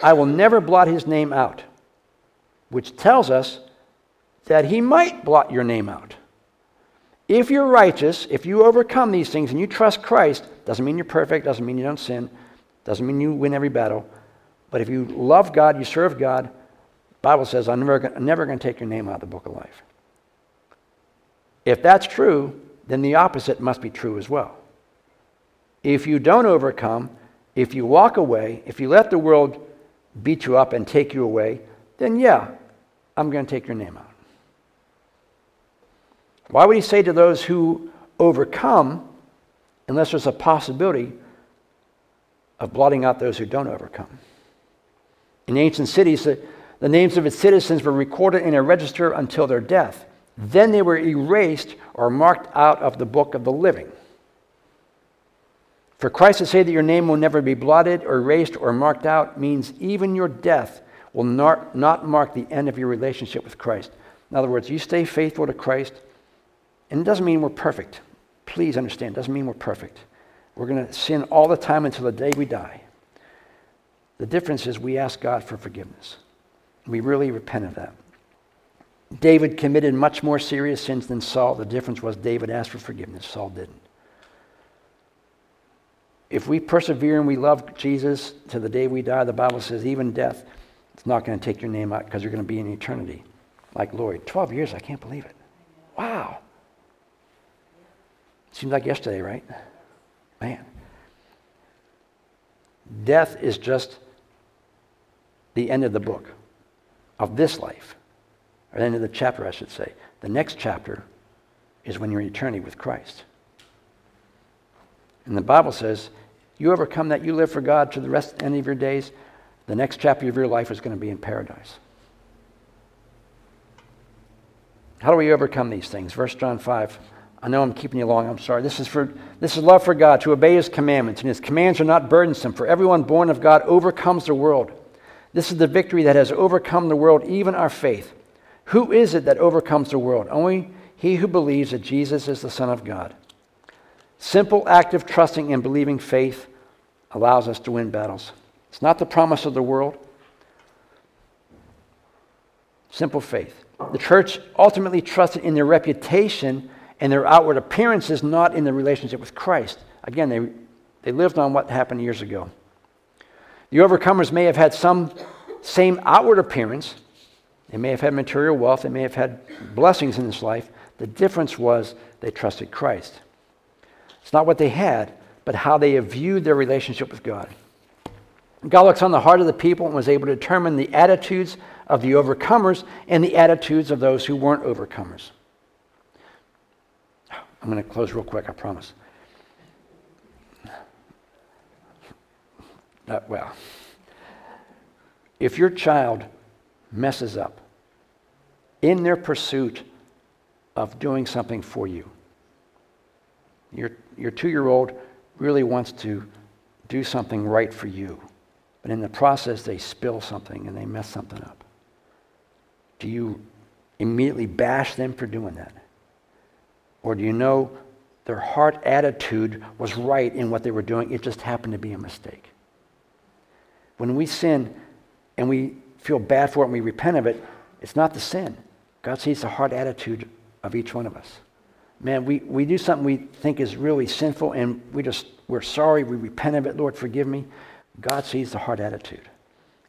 I will never blot his name out, which tells us that he might blot your name out. If you're righteous, if you overcome these things and you trust Christ, doesn't mean you're perfect, doesn't mean you don't sin, doesn't mean you win every battle. But if you love God, you serve God, Bible says, I'm never, never going to take your name out of the book of life. If that's true, then the opposite must be true as well. If you don't overcome, if you walk away, if you let the world beat you up and take you away, then yeah, I'm going to take your name out. Why would he say to those who overcome, unless there's a possibility of blotting out those who don't overcome? In ancient cities, the, the names of its citizens were recorded in a register until their death. Then they were erased or marked out of the book of the living. For Christ to say that your name will never be blotted or erased or marked out means even your death will not, not mark the end of your relationship with Christ. In other words, you stay faithful to Christ, and it doesn't mean we're perfect. Please understand, it doesn't mean we're perfect. We're going to sin all the time until the day we die. The difference is we ask God for forgiveness. We really repent of that. David committed much more serious sins than Saul. The difference was David asked for forgiveness, Saul didn't. If we persevere and we love Jesus to the day we die, the Bible says even death, it's not going to take your name out because you're going to be in eternity. Like Lloyd. 12 years, I can't believe it. Wow. Seems like yesterday, right? Man. Death is just the end of the book, of this life, or the end of the chapter, I should say. The next chapter is when you're in eternity with Christ. And the Bible says, you overcome that, you live for God to the rest end of your days, the next chapter of your life is going to be in paradise. How do we overcome these things? First John 5. I know I'm keeping you long. I'm sorry. This is for this is love for God to obey his commandments, and his commands are not burdensome, for everyone born of God overcomes the world. This is the victory that has overcome the world, even our faith. Who is it that overcomes the world? Only he who believes that Jesus is the Son of God. Simple, active, trusting, and believing faith allows us to win battles. It's not the promise of the world. Simple faith. The church ultimately trusted in their reputation and their outward appearances, not in the relationship with Christ. Again, they, they lived on what happened years ago. The overcomers may have had some same outward appearance. They may have had material wealth. They may have had blessings in this life. The difference was they trusted Christ. It's not what they had, but how they viewed their relationship with God. God looks on the heart of the people and was able to determine the attitudes of the overcomers and the attitudes of those who weren't overcomers. I'm going to close real quick, I promise. Well, if your child messes up in their pursuit of doing something for you, your, your two year old really wants to do something right for you, but in the process, they spill something and they mess something up. Do you immediately bash them for doing that? Or do you know their heart attitude was right in what they were doing? It just happened to be a mistake. When we sin and we feel bad for it and we repent of it, it's not the sin. God sees the heart attitude of each one of us. Man, we, we do something we think is really sinful and we just, we're sorry, we repent of it, Lord, forgive me. God sees the heart attitude.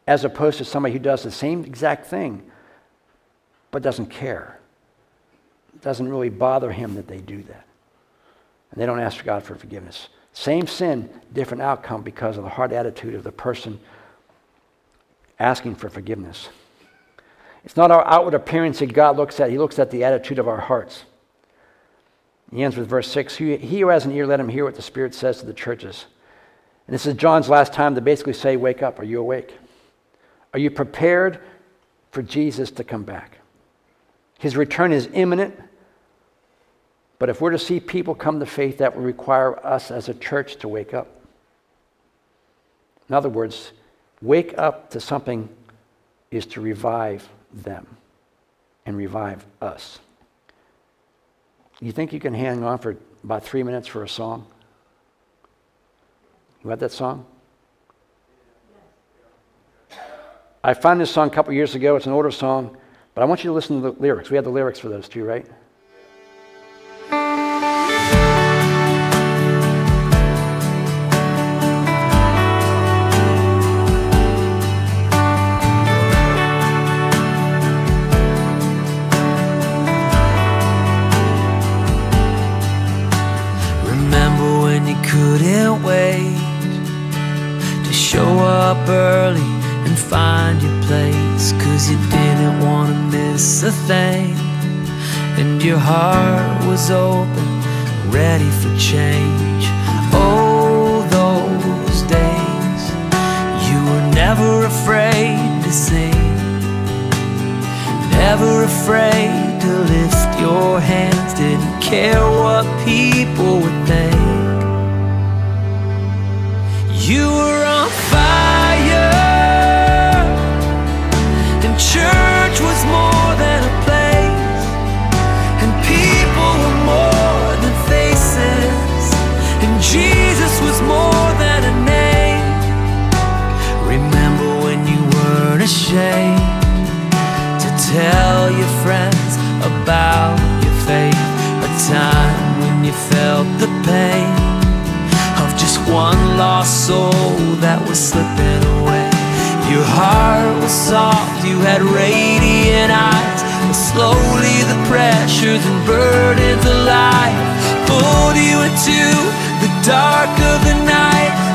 As opposed to somebody who does the same exact thing but doesn't care. It doesn't really bother him that they do that. And they don't ask God for forgiveness. Same sin, different outcome because of the heart attitude of the person asking for forgiveness. It's not our outward appearance that God looks at, He looks at the attitude of our hearts. He ends with verse 6 He who has an ear, let him hear what the Spirit says to the churches. And this is John's last time to basically say, Wake up. Are you awake? Are you prepared for Jesus to come back? His return is imminent. But if we're to see people come to faith, that will require us as a church to wake up. In other words, wake up to something is to revive them and revive us. You think you can hang on for about three minutes for a song? You got that song? I found this song a couple years ago. It's an older song, but I want you to listen to the lyrics. We have the lyrics for those too, right? Cause you didn't want to miss a thing. And your heart was open, ready for change. Oh, those days, you were never afraid to sing, never afraid to lift your hands, didn't care what people was slipping away. Your heart was soft, you had radiant eyes. But slowly the pressures and burdens of life pulled you into the dark of the night.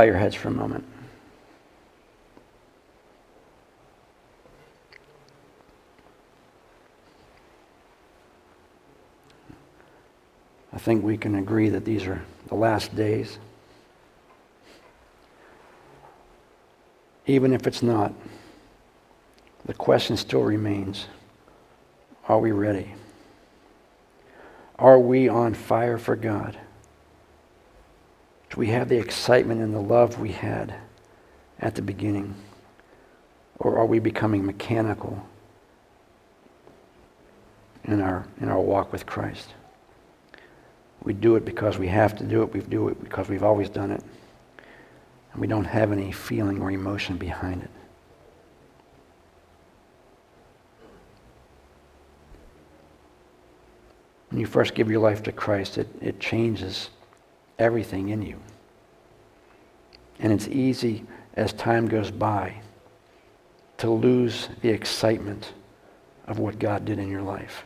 Bow your heads for a moment? I think we can agree that these are the last days. Even if it's not, the question still remains are we ready? Are we on fire for God? Do we have the excitement and the love we had at the beginning? Or are we becoming mechanical in our, in our walk with Christ? We do it because we have to do it. We do it because we've always done it. And we don't have any feeling or emotion behind it. When you first give your life to Christ, it, it changes everything in you. And it's easy as time goes by to lose the excitement of what God did in your life.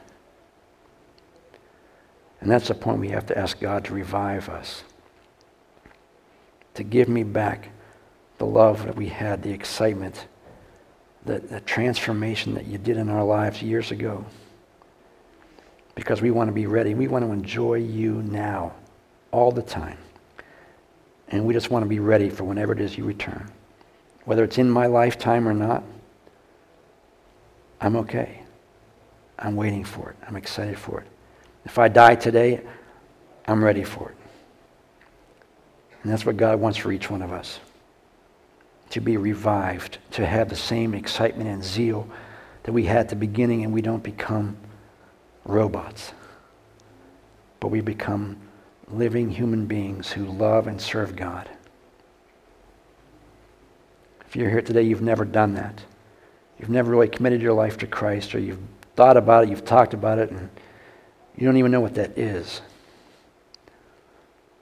And that's the point we have to ask God to revive us, to give me back the love that we had, the excitement, the, the transformation that you did in our lives years ago. Because we want to be ready. We want to enjoy you now, all the time. And we just want to be ready for whenever it is you return. Whether it's in my lifetime or not, I'm okay. I'm waiting for it. I'm excited for it. If I die today, I'm ready for it. And that's what God wants for each one of us to be revived, to have the same excitement and zeal that we had at the beginning, and we don't become robots, but we become living human beings who love and serve God. If you're here today, you've never done that. You've never really committed your life to Christ, or you've thought about it, you've talked about it, and you don't even know what that is.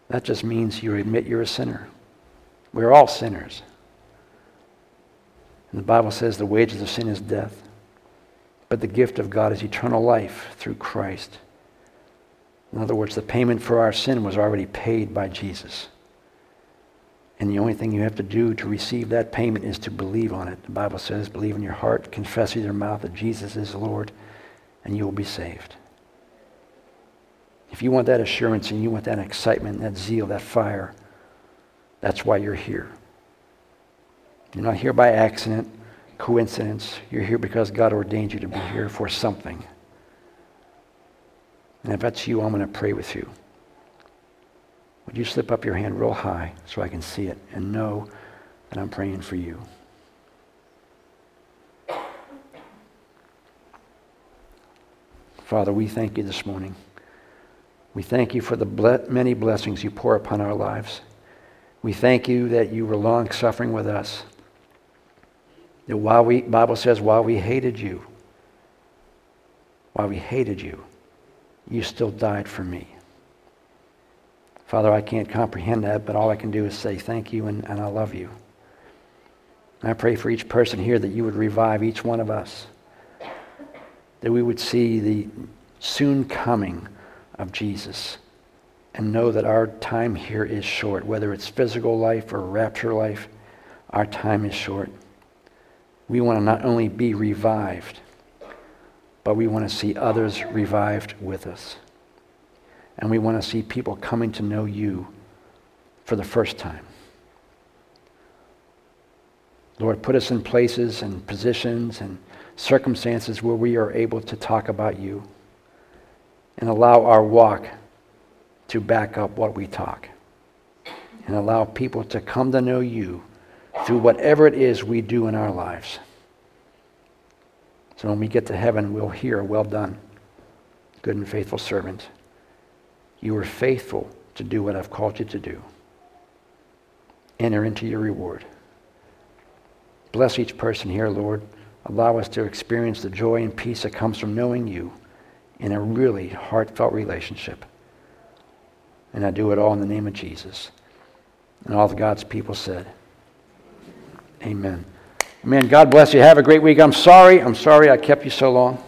That just means you admit you're a sinner. We're all sinners. And the Bible says the wages of sin is death, but the gift of God is eternal life through Christ. In other words, the payment for our sin was already paid by Jesus. And the only thing you have to do to receive that payment is to believe on it. The Bible says, believe in your heart, confess with your mouth that Jesus is Lord, and you will be saved. If you want that assurance and you want that excitement, that zeal, that fire, that's why you're here. You're not here by accident, coincidence. You're here because God ordained you to be here for something. And if that's you, I'm going to pray with you. Would you slip up your hand real high so I can see it and know that I'm praying for you? Father, we thank you this morning. We thank you for the many blessings you pour upon our lives. We thank you that you were long suffering with us. That while we, Bible says, while we hated you, while we hated you, you still died for me. Father, I can't comprehend that, but all I can do is say thank you and, and I love you. And I pray for each person here that you would revive each one of us, that we would see the soon coming of Jesus and know that our time here is short, whether it's physical life or rapture life, our time is short. We want to not only be revived, but we want to see others revived with us. And we want to see people coming to know you for the first time. Lord, put us in places and positions and circumstances where we are able to talk about you and allow our walk to back up what we talk and allow people to come to know you through whatever it is we do in our lives. So when we get to heaven, we'll hear, Well done, good and faithful servant. You were faithful to do what I've called you to do. Enter into your reward. Bless each person here, Lord. Allow us to experience the joy and peace that comes from knowing you in a really heartfelt relationship. And I do it all in the name of Jesus. And all the God's people said, Amen. Amen. God bless you. Have a great week. I'm sorry. I'm sorry I kept you so long.